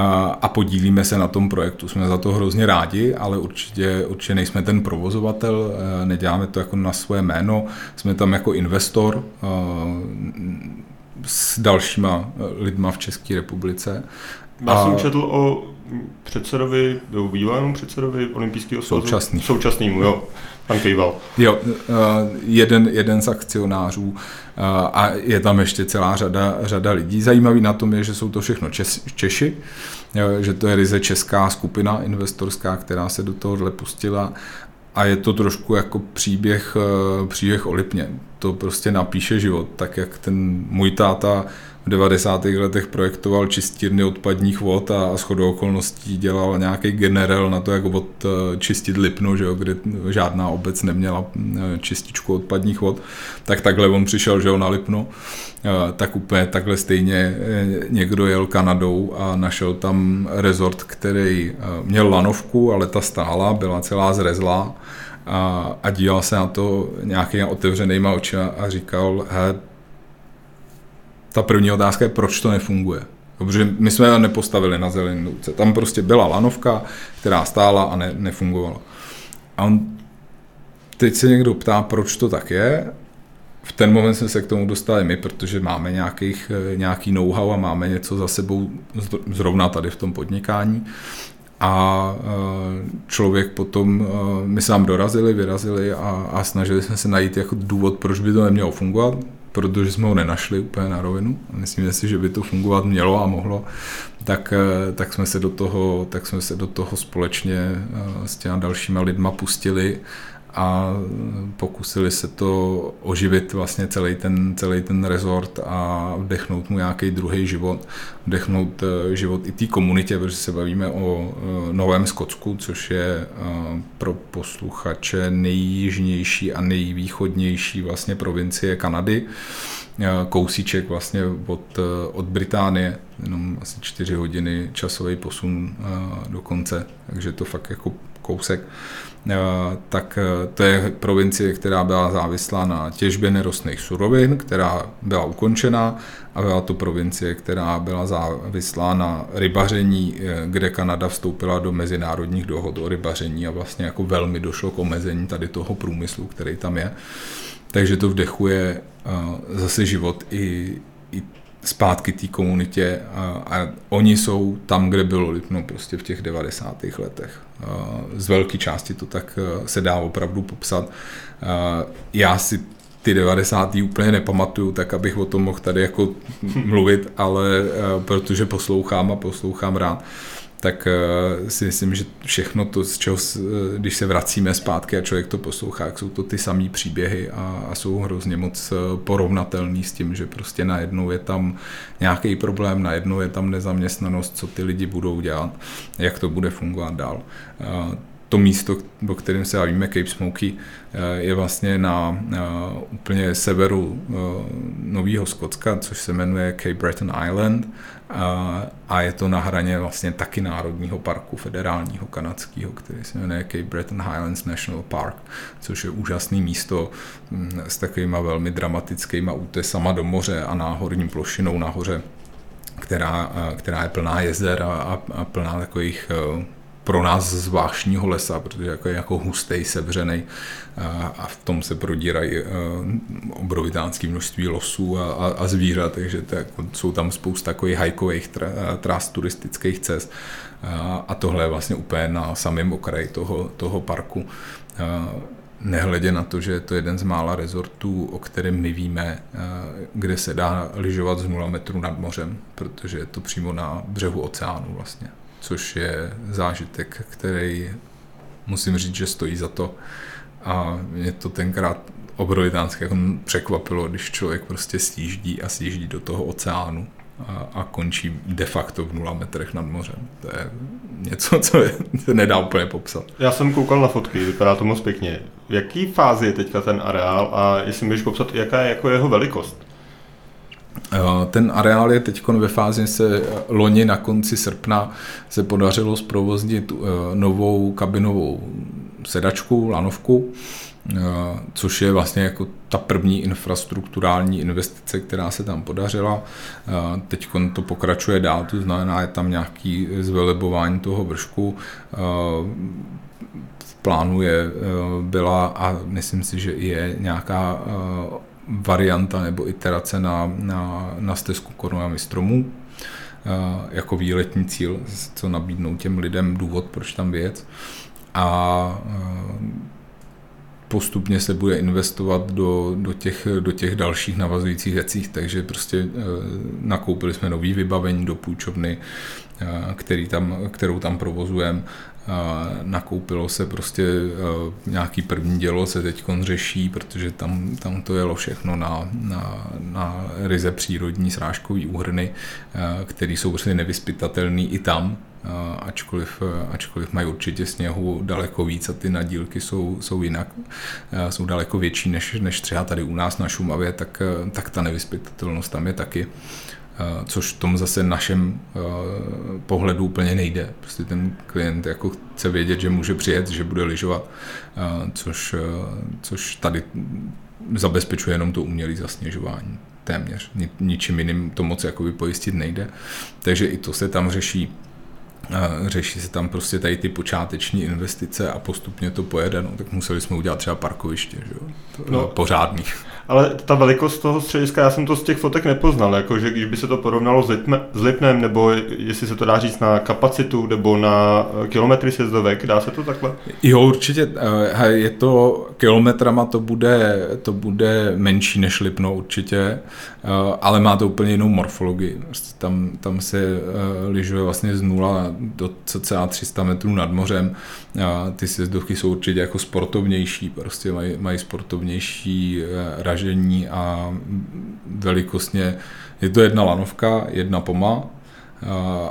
a podílíme se na tom projektu. Jsme za to hrozně rádi, ale určitě, určitě nejsme ten provozovatel, uh, neděláme to jako na svoje jméno, jsme tam jako investor s dalšíma lidma v České republice. Já jsem četl o předsedovi, nebo bývalému předsedovi olympijského svazu? Současný. Současnýmu, jo. Pan Kejval. Jo, uh, jeden, jeden z akcionářů uh, a je tam ještě celá řada, řada lidí. Zajímavý na tom je, že jsou to všechno Čes, Češi, že to je ryze česká skupina investorská, která se do tohohle pustila a je to trošku jako příběh, uh, příběh o Lipně. To prostě napíše život, tak jak ten můj táta v 90. letech projektoval čistírny odpadních vod a shodou okolností dělal nějaký generál na to, jak čistit Lipno, že jo, kde žádná obec neměla eh, čističku odpadních vod, tak takhle on přišel, že jo, na Lipno, eh, tak úplně takhle stejně eh, někdo jel Kanadou a našel tam rezort, který měl lanovku, ale ta stála, byla celá zrezlá a, a díval se na to nějakýma otevřenýma očima a říkal, he, ta první otázka je, proč to nefunguje. Protože my jsme nepostavili na zelený louce. Tam prostě byla lanovka, která stála a ne, nefungovala. A on teď se někdo ptá, proč to tak je. V ten moment jsme se k tomu dostali my, protože máme nějakých, nějaký know-how a máme něco za sebou zrovna tady v tom podnikání. A e, člověk potom, e, my se nám dorazili, vyrazili a, a snažili jsme se najít jako důvod, proč by to nemělo fungovat protože jsme ho nenašli úplně na rovinu. Myslím si, že by to fungovat mělo a mohlo, tak, tak, jsme, se do toho, tak jsme se do toho společně s těma dalšíma lidma pustili a pokusili se to oživit vlastně celý ten, celý ten rezort a vdechnout mu nějaký druhý život, vdechnout eh, život i té komunitě, protože se bavíme o eh, Novém Skotsku, což je eh, pro posluchače nejjižnější a nejvýchodnější vlastně provincie Kanady, kousíček vlastně od, od Británie, jenom asi čtyři hodiny časový posun do konce, takže to fakt jako kousek. Eh, tak eh, to je provincie, která byla závislá na těžbě nerostných surovin, která byla ukončena a byla to provincie, která byla závislá na rybaření, eh, kde Kanada vstoupila do mezinárodních dohod o rybaření a vlastně jako velmi došlo k omezení tady toho průmyslu, který tam je. Takže to vdechuje zase život i, i zpátky té komunitě a, a oni jsou tam, kde bylo Lipno prostě v těch 90. letech. Z velké části to tak se dá opravdu popsat. Já si ty 90. úplně nepamatuju, tak abych o tom mohl tady jako mluvit, ale protože poslouchám a poslouchám rád, tak uh, si myslím, že všechno to, z čeho, když se vracíme zpátky a člověk to poslouchá, jsou to ty samé příběhy a, a jsou hrozně moc eh, porovnatelný s tím, že prostě najednou je tam nějaký problém, najednou je tam nezaměstnanost, co ty lidi budou dělat, jak to bude fungovat dál. To místo, o kterém se bavíme, Cape Smoky, je vlastně na, na úplně severu Nového Skotska, což se jmenuje Cape Breton Island a je to na hraně vlastně taky národního parku federálního kanadského, který se jmenuje Cape Breton Highlands National Park, což je úžasné místo mm, s takovýma velmi dramatickýma útesama do moře a náhorní plošinou nahoře, která, která je plná jezer a, a plná takových pro nás zvláštního lesa, protože jako je jako hustý, sevřený a v tom se prodírají e, obrovitánské množství losů a, a, a zvířat, takže to jako, jsou tam spousta takových hajkových tras turistických cest a tohle je vlastně úplně na samém okraji toho, toho parku. Nehledě na to, že je to jeden z mála rezortů, o kterém my víme, kde se dá lyžovat z 0 metrů nad mořem, protože je to přímo na břehu oceánu vlastně což je zážitek, který musím říct, že stojí za to. A mě to tenkrát obrovitánské jako překvapilo, když člověk prostě sjíždí a sjíždí do toho oceánu a, a končí de facto v nula metrech nad mořem. To je něco, co je, se nedá úplně popsat. Já jsem koukal na fotky, vypadá to moc pěkně. V jaký fázi je teďka ten areál a jestli můžeš popsat, jaká je jako jeho velikost? Eh, ten areál je teď ve fázi se eh, loni na konci srpna se podařilo zprovoznit eh, novou kabinovou sedačku, lanovku, což je vlastně jako ta první infrastrukturální investice, která se tam podařila. Teď to pokračuje dál, to znamená, je tam nějaký zvelebování toho vršku. V plánu je, byla a myslím si, že je nějaká varianta nebo iterace na, na, na stezku korunami stromů eh, jako výletní cíl, co nabídnou těm lidem důvod, proč tam věc. A eh, postupně se bude investovat do, do, těch, do těch dalších navazujících věcí, takže prostě e, nakoupili jsme nový vybavení do půjčovny, který tam, kterou tam provozujeme nakoupilo se prostě e, nějaký první dělo se teď řeší, protože tam, tam to jelo všechno na, na, na ryze přírodní srážkový úhrny, e, které jsou prostě nevyspytatelné i tam, e, ačkoliv, ačkoliv mají určitě sněhu daleko víc a ty nadílky jsou, jsou jinak, jsou daleko větší než, než třeba tady u nás na Šumavě, tak, tak ta nevyspytatelnost tam je taky. Eh, což tomu zase našem eh, pohledu úplně nejde. Prostě ten klient jako chce vědět, že může přijet, že bude lyžovat, eh, což, což tady zabezpečuje jenom to umělé zasněžování téměř. Ničím jiným to moc jakoby pojistit nejde. Takže i to se tam řeší. Řeší se tam prostě tady ty počáteční investice a postupně to pojede, no, tak museli jsme udělat třeba parkoviště, že jo? No, pořádný. Ale ta velikost toho střediska, já jsem to z těch fotek nepoznal, jako že když by se to porovnalo s, Lipne, s Lipnem, nebo jestli se to dá říct na kapacitu, nebo na eh, kilometry sjezdovek, dá se to takhle? Jo, určitě. Eh, je to kilometrama, to bude, to bude menší než Lipno určitě, eh, ale má to úplně jinou morfologii. Prostě tam, tam se lyžuje vlastně z nula do cca 300 metrů nad mořem. Ty sjezdovky jsou určitě jako sportovnější, prostě mají, mají sportovnější ražení a velikostně je to jedna lanovka, jedna poma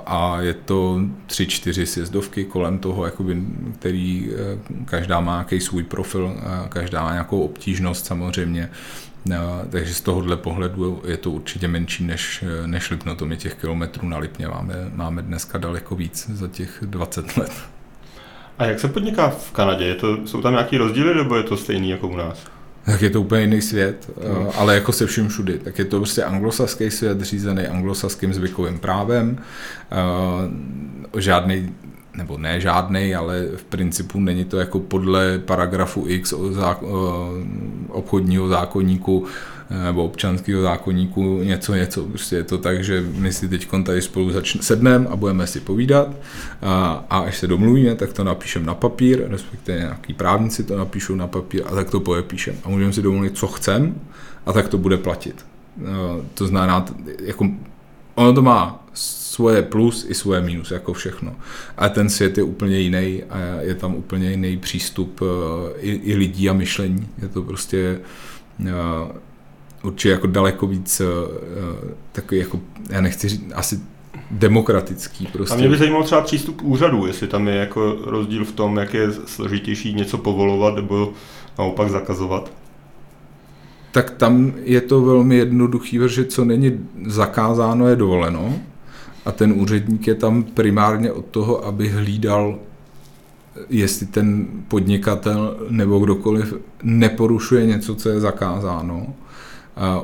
a je to tři, čtyři sjezdovky kolem toho, jakoby, který e, každá má nějaký svůj profil, každá má nějakou obtížnost samozřejmě, takže z tohohle pohledu je to určitě menší než, než Lipno, to my těch kilometrů na Lipně máme, máme dneska daleko víc za těch 20 let. A jak se podniká v Kanadě? Je to, jsou tam nějaký rozdíly nebo je to stejný jako u nás? Tak je to úplně jiný svět, hmm. ale jako se vším všudy. Tak je to prostě anglosaský svět řízený anglosaským zvykovým právem. Eh, žádný nebo ne žádný, ale v principu není to jako podle paragrafu X obchodního zákonníku nebo občanského zákonníku něco, něco. Prostě je to tak, že my si teď tady spolu začne, sedneme a budeme si povídat a, a až se domluvíme, tak to napíšeme na papír, respektive nějaký právníci to napíšou na papír a tak to podepíšeme. A můžeme si domluvit, co chceme a tak to bude platit. To znamená, jako ono to má svoje plus i svoje minus, jako všechno. Ale ten svět je úplně jiný a je tam úplně jiný přístup i, i lidí a myšlení. Je to prostě určitě jako daleko víc uh, takový jako, já nechci říct, asi demokratický prostě. A mě by zajímal třeba přístup úřadu, jestli tam je jako rozdíl v tom, jak je složitější něco povolovat nebo naopak zakazovat. Tak tam je to velmi jednoduchý, protože co není zakázáno, je dovoleno. A ten úředník je tam primárně od toho, aby hlídal, jestli ten podnikatel nebo kdokoliv neporušuje něco, co je zakázáno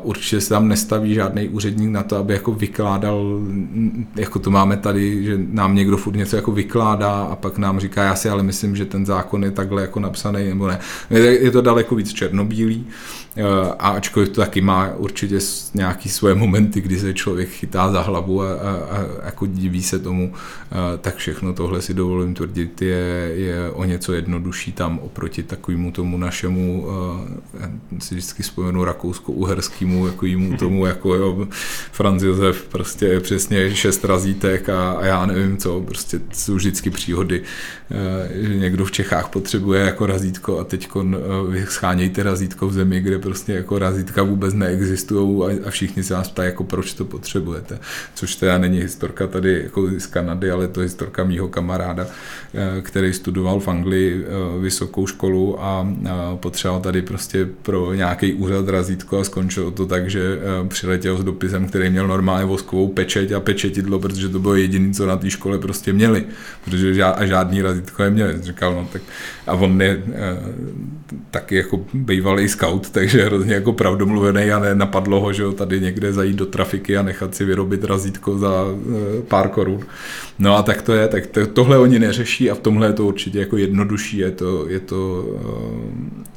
Určitě se tam nestaví žádný úředník na to, aby jako vykládal, jako to máme tady, že nám někdo furt něco jako vykládá a pak nám říká, já si ale myslím, že ten zákon je takhle jako napsaný nebo ne. Je to daleko víc černobílý a ačkoliv to taky má určitě nějaký svoje momenty, kdy se člověk chytá za hlavu a, a, a jako diví se tomu, eh, tak všechno tohle si dovolím tvrdit je, je o něco jednodušší tam oproti takovému tomu našemu, eh, já si vždycky vzpomenu rakousko-uherskému, jako jímu tomu, jako jo, Franz Josef, prostě přesně šest razítek a, a já nevím co, prostě jsou vždycky příhody, že někdo v Čechách potřebuje jako razítko a teď schánějte razítko v zemi, kde prostě jako razítka vůbec neexistují a, a všichni se nás ptají, jako proč to potřebujete. Což teda není historka tady jako z Kanady, ale to je historka mýho kamaráda, eh, který studoval v Anglii eh, vysokou školu a potřeboval tady prostě pro nějaký úřad razítko a skončilo to tak, že eh, přiletěl s dopisem, který měl normálně voskovou pečeť a pečetidlo, protože to bylo jediné, co na té škole prostě měli, protože a žádný razítko neměli. Říkal, no tak a on je taky jako bývalý scout, takže je hrozně jako pravdomluvený a nenapadlo ho, že ho tady někde zajít do trafiky a nechat si vyrobit razítko za e, pár korun. No a tak to je, tak to, tohle oni neřeší a v tomhle je to určitě jako jednodušší, je to, je to,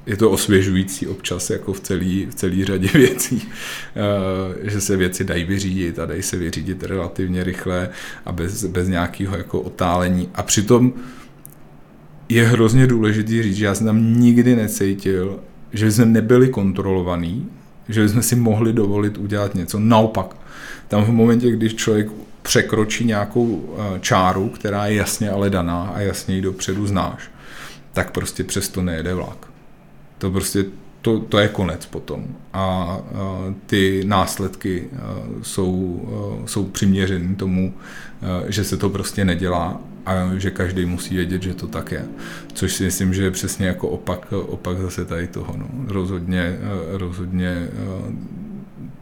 e, je to osvěžující občas jako v celý, v celý řadě věcí, e, že se věci dají vyřídit a dají se vyřídit relativně rychle a bez, bez nějakého jako otálení a přitom je hrozně důležitý říct, že já jsem tam nikdy necítil že jsme nebyli kontrolovaní, že jsme si mohli dovolit udělat něco. Naopak, tam v momentě, když člověk překročí nějakou eh, čáru, která je jasně ale daná a jasně ji dopředu znáš, tak prostě přesto nejede vlak. To prostě to, to je konec potom. A, a ty následky a, jsou, a, jsou přiměřený tomu, že se to prostě nedělá a že každý musí vědět, že to tak je. Což si myslím, že je přesně jako opak, opak zase tady toho. No. Rozhodně, rozhodně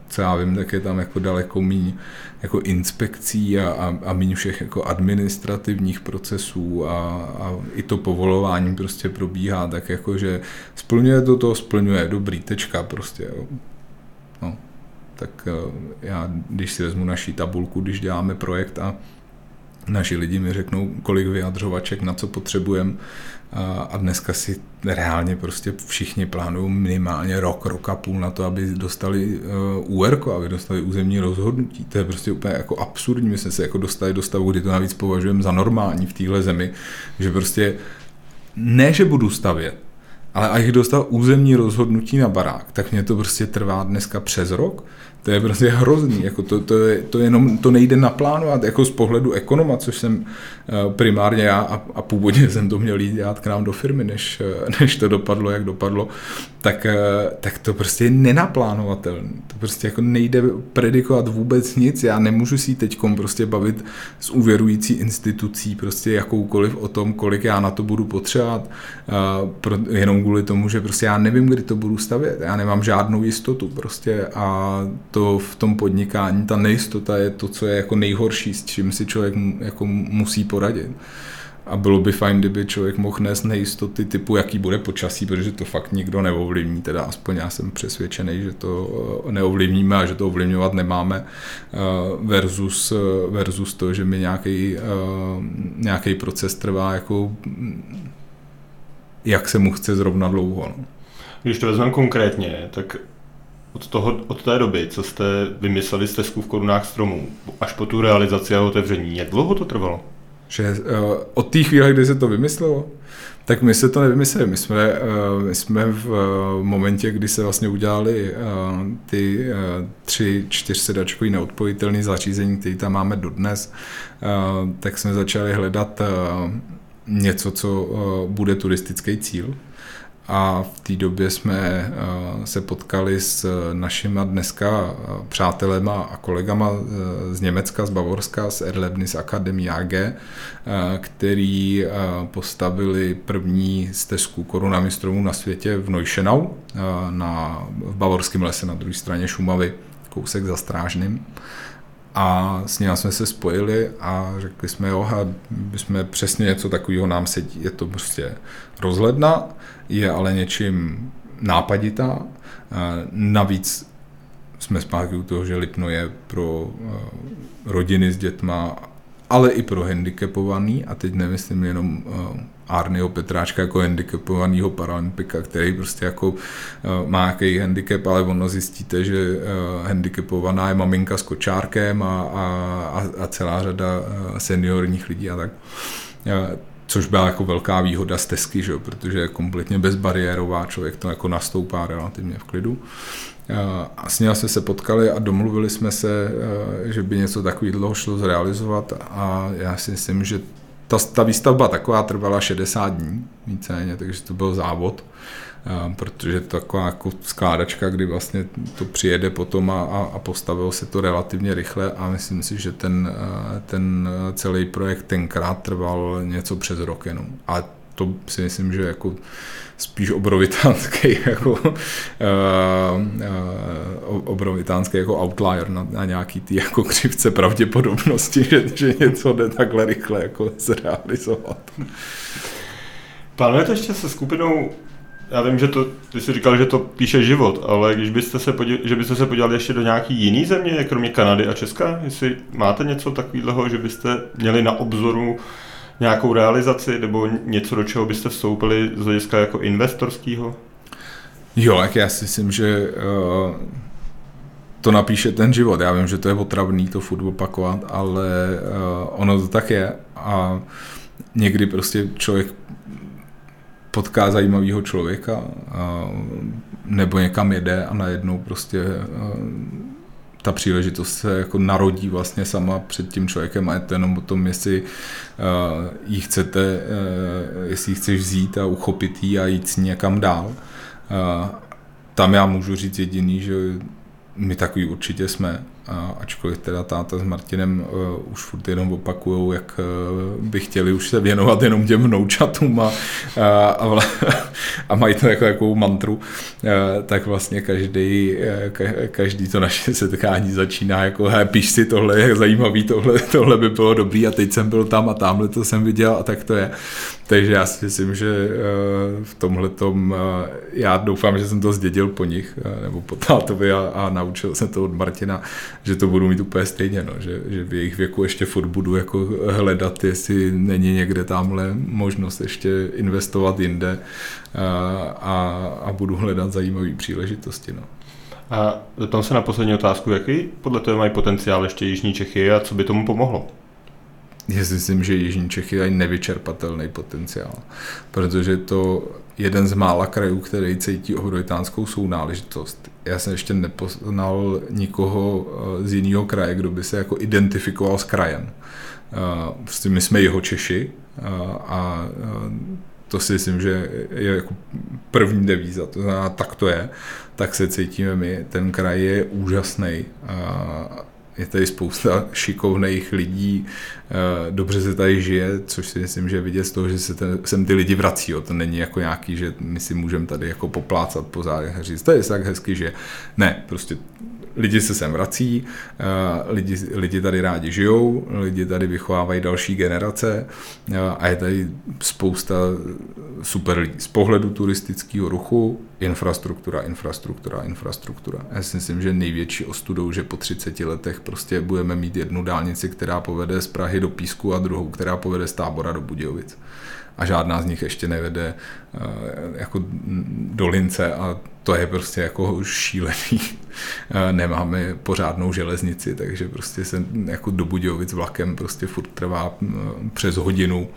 co já vím, tak je tam jako daleko méně jako inspekcí a, a, a méně všech jako administrativních procesů a, a i to povolování prostě probíhá tak jako, že splňuje to, to splňuje, dobrý, tečka prostě. Jo. No, tak já, když si vezmu naší tabulku, když děláme projekt a naši lidi mi řeknou, kolik vyjadřovaček, na co potřebujeme a dneska si reálně prostě všichni plánují minimálně rok, rok a půl na to, aby dostali uh, UR, aby dostali územní rozhodnutí. To je prostě úplně jako absurdní. My jsme se jako dostali do stavu, kdy to navíc považujeme za normální v téhle zemi, že prostě ne, že budu stavět, ale a jich dostal územní rozhodnutí na barák, tak mě to prostě trvá dneska přes rok, to je prostě hrozný, jako to, to, je, to, jenom, to nejde naplánovat jako z pohledu ekonoma, což jsem eh, primárně já a, a původně jsem to měl jít dělat k nám do firmy, než, eh, než to dopadlo, jak dopadlo, tak, eh, tak to prostě je nenaplánovatelné. To prostě jako nejde predikovat vůbec nic. Já nemůžu si teď prostě bavit s uvěrující institucí prostě jakoukoliv o tom, kolik já na to budu potřebovat, jenom kvůli tomu, že prostě já nevím, kdy to budu stavět. Já nemám žádnou jistotu prostě a to v tom podnikání, ta nejistota je to, co je jako nejhorší, s čím si člověk jako musí poradit. A bylo by fajn, kdyby člověk mohl nést nejistoty typu, jaký bude počasí, protože to fakt nikdo neovlivní, teda aspoň já jsem přesvědčený, že to eh, neovlivníme a že to ovlivňovat nemáme eh, versus, eh, versus to, že mi nějaký, nějaký proces trvá jako jak se mu chce zrovna dlouho. No. Když to vezmeme konkrétně, tak od, toho, od té doby, co jste vymysleli stezku v korunách stromů, až po tu realizaci a otevření, jak dlouho to trvalo? Že uh, od té chvíle, kdy se to vymyslelo, tak my se to nevymysleli. My jsme, uh, my jsme v uh, momentě, kdy se vlastně udělali uh, ty uh, tři čtyřsedačkový neodpojitelné zařízení, které tam máme dodnes, uh, tak jsme začali hledat uh, něco, co uh, bude turistický cíl a v té době jsme eh, se potkali s našima dneska eh, přátelema a kolegama eh, z Německa, z Bavorska, z Erlebnis Akademie AG, který postavili první stezku korunami stromů na světě v Neuschenau, na, v Bavorském lese na druhé straně Šumavy, kousek za Strážným. A s ním jsme se spojili a řekli jsme, jo, jsme přesně něco takového nám sedí. Je to prostě rozhledna, je ale něčím nápaditá. Navíc jsme zpátky u toho, že Lipno je pro rodiny s dětma, ale i pro handicapovaný, a teď nemyslím jenom Arnyho Petráčka jako handicapovaného paralympika, který prostě jako má nějaký handicap, ale ono zjistíte, že handicapovaná je maminka s kočárkem a, a, a celá řada seniorních lidí a tak což byla jako velká výhoda stezky, že protože je kompletně bezbariérová, člověk to jako nastoupá relativně v klidu. A s ním jsme se potkali a domluvili jsme se, že by něco takového šlo zrealizovat a já si myslím, že ta, ta výstavba taková trvala 60 dní víceméně, takže to byl závod protože to taková jako skládačka, kdy vlastně to přijede potom a, a, postavilo se to relativně rychle a myslím si, že ten, ten celý projekt tenkrát trval něco přes rok jenom. A to si myslím, že jako spíš obrovitánský jako, uh, uh, obrovitánský jako outlier na, na nějaký ty jako křivce pravděpodobnosti, že, že něco jde takhle rychle jako zrealizovat. Plánujete ještě se skupinou já vím, že to, ty jsi říkal, že to píše život, ale když byste se podívali, že byste se podívali ještě do nějaký jiný země, kromě Kanady a Česka, jestli máte něco takového, že byste měli na obzoru nějakou realizaci nebo něco, do čeho byste vstoupili z hlediska jako investorského? Jo, tak já si myslím, že uh, to napíše ten život. Já vím, že to je otravný to furt opakovat, ale uh, ono to tak je a někdy prostě člověk potká zajímavého člověka a, nebo někam jede a najednou prostě a, ta příležitost se jako narodí vlastně sama před tím člověkem a je to jenom o tom, jestli uh, ji chcete, uh, jestli ji chceš vzít a uchopit ji a jít s ní někam dál. Tam já můžu říct jediný, že my takový určitě jsme, a ačkoliv teda táta s Martinem uh, už furt jenom opakujou, jak uh, by chtěli už se věnovat jenom těm vnoučatům a, a, a, a mají to jako jakou mantru, uh, tak vlastně každý, ka, každý to naše setkání začíná jako he, píš si tohle, je zajímavý, tohle, tohle by bylo dobrý a teď jsem byl tam a tamhle to jsem viděl a tak to je. Takže já si myslím, že v tomhle tom, já doufám, že jsem to zdědil po nich, nebo po tátovi a, a naučil jsem to od Martina, že to budu mít úplně stejně, no, že, že v jejich věku ještě furt budu jako hledat, jestli není někde tamhle možnost ještě investovat jinde a, a, a budu hledat zajímavé příležitosti. No. A zeptám se na poslední otázku, jaký podle toho mají potenciál ještě Jižní Čechy a co by tomu pomohlo? Já si myslím, že Jižní Čechy mají nevyčerpatelný potenciál, protože to jeden z mála krajů, který cítí ohrojitánskou sounáležitost. Já jsem ještě nepoznal nikoho eh, z jiného kraje, kdo by se jako identifikoval s krajem. Eh, prostě my jsme jeho Češi eh, a to si myslím, že je jako první devíza, to znamená, tak to je, tak se cítíme my. Ten kraj je úžasný je tady spousta šikovných lidí, eh, dobře se tady žije, což si myslím, že vidět z toho, že se ten, sem ty lidi vrací. Jo. To není jako nějaký, že my si můžeme tady jako poplácat po zádech a říct, to je tak hezky, že ne, prostě lidi se sem vrací, eh, lidi, lidi tady rádi žijou, lidi tady vychovávají další generace eh, a je tady spousta super lidí. Z pohledu turistického ruchu, infrastruktura, infrastruktura, infrastruktura. Já si myslím, že největší ostudou, že po 30 letech prostě budeme mít jednu dálnici, která povede z Prahy do Písku a druhou, která povede z Tábora do Budějovic a žádná z nich ještě nevede eh, jako do Lince a to je prostě jako šílený. Eh, nemáme pořádnou železnici, takže prostě se jako do Budějovic vlakem prostě furt trvá eh, přes hodinu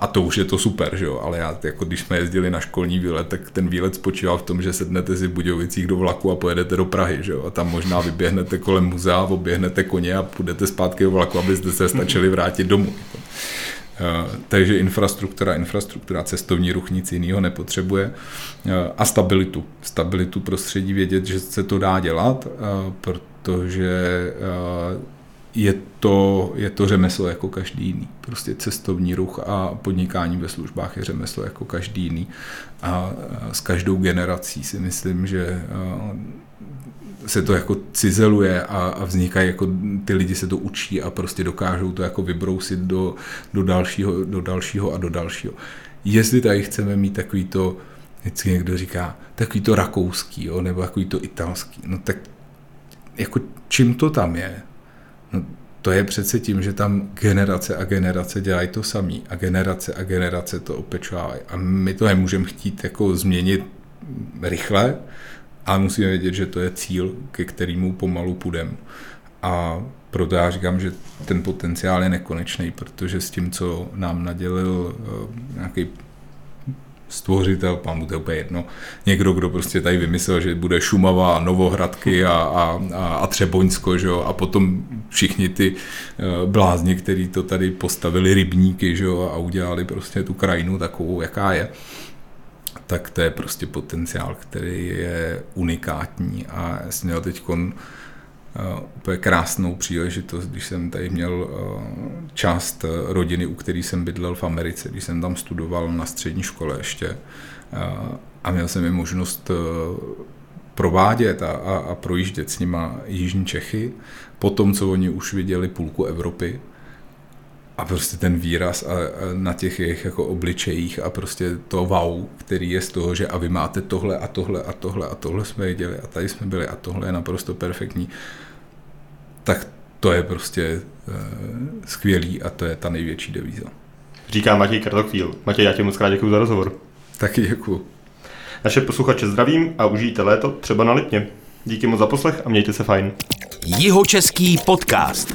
a to už je to super, že jo, ale já, jako když jsme jezdili na školní výlet, tak ten výlet spočíval v tom, že sednete si v Budějovicích do vlaku a pojedete do Prahy, že jo, a tam možná vyběhnete kolem muzea, oběhnete koně a půjdete zpátky do vlaku, abyste se stačili vrátit domů. Eh, takže infrastruktura, infrastruktura, cestovní ruch nic jiného nepotřebuje. Eh, a stabilitu. Stabilitu prostředí vědět, že se to dá dělat, eh, protože je to, je to řemeslo jako každý jiný. Prostě cestovní ruch a podnikání ve službách je řemeslo jako každý jiný. A s každou generací si myslím, že se to jako cizeluje a, a vznikají jako ty lidi se to učí a prostě dokážou to jako vybrousit do, do, dalšího, do dalšího a do dalšího. Jestli tady chceme mít takový to, vždycky někdo říká, takový to rakouský, jo, nebo takový to italský, no tak jako čím to tam je? No, to je přece tím, že tam generace a generace dělají to samý a generace a generace to opečovávají. A my to nemůžeme chtít jako změnit rychle, a musíme vědět, že to je cíl, ke kterému pomalu půjdeme. A proto já říkám, že ten potenciál je nekonečný, protože s tím, co nám nadělil uh, nějaký stvořitel, pán bude úplně jedno, někdo, kdo prostě tady vymyslel, že bude Šumava, Novohradky a, a, a, a Třeboňsko, že jo? a potom všichni ty uh, blázni, kteří to tady postavili rybníky že jo? a udělali prostě tu krajinu takovou, jaká je tak to je prostě potenciál, který je unikátní a já jsem měl teď uh, úplně krásnou příležitost, když jsem tady měl uh, část rodiny, u který jsem bydlel v Americe, když jsem tam studoval na střední škole ještě a měl jsem i možnost provádět a, a, a projíždět s nima Jižní Čechy, po tom, co oni už viděli půlku Evropy, a prostě ten výraz a, a na těch jejich jako obličejích a prostě to wow, který je z toho, že a vy máte tohle a tohle a tohle a tohle jsme viděli a tady jsme byli a tohle je naprosto perfektní, tak to je prostě uh, skvělý a to je ta největší devíza. Říká Matěj Kratochvíl. Matěj, já ti moc krát děkuji za rozhovor. Taky děkuji. Naše posluchače zdravím a užijte léto třeba na Lipně. Díky moc za poslech a mějte se fajn. Jihočeský podcast.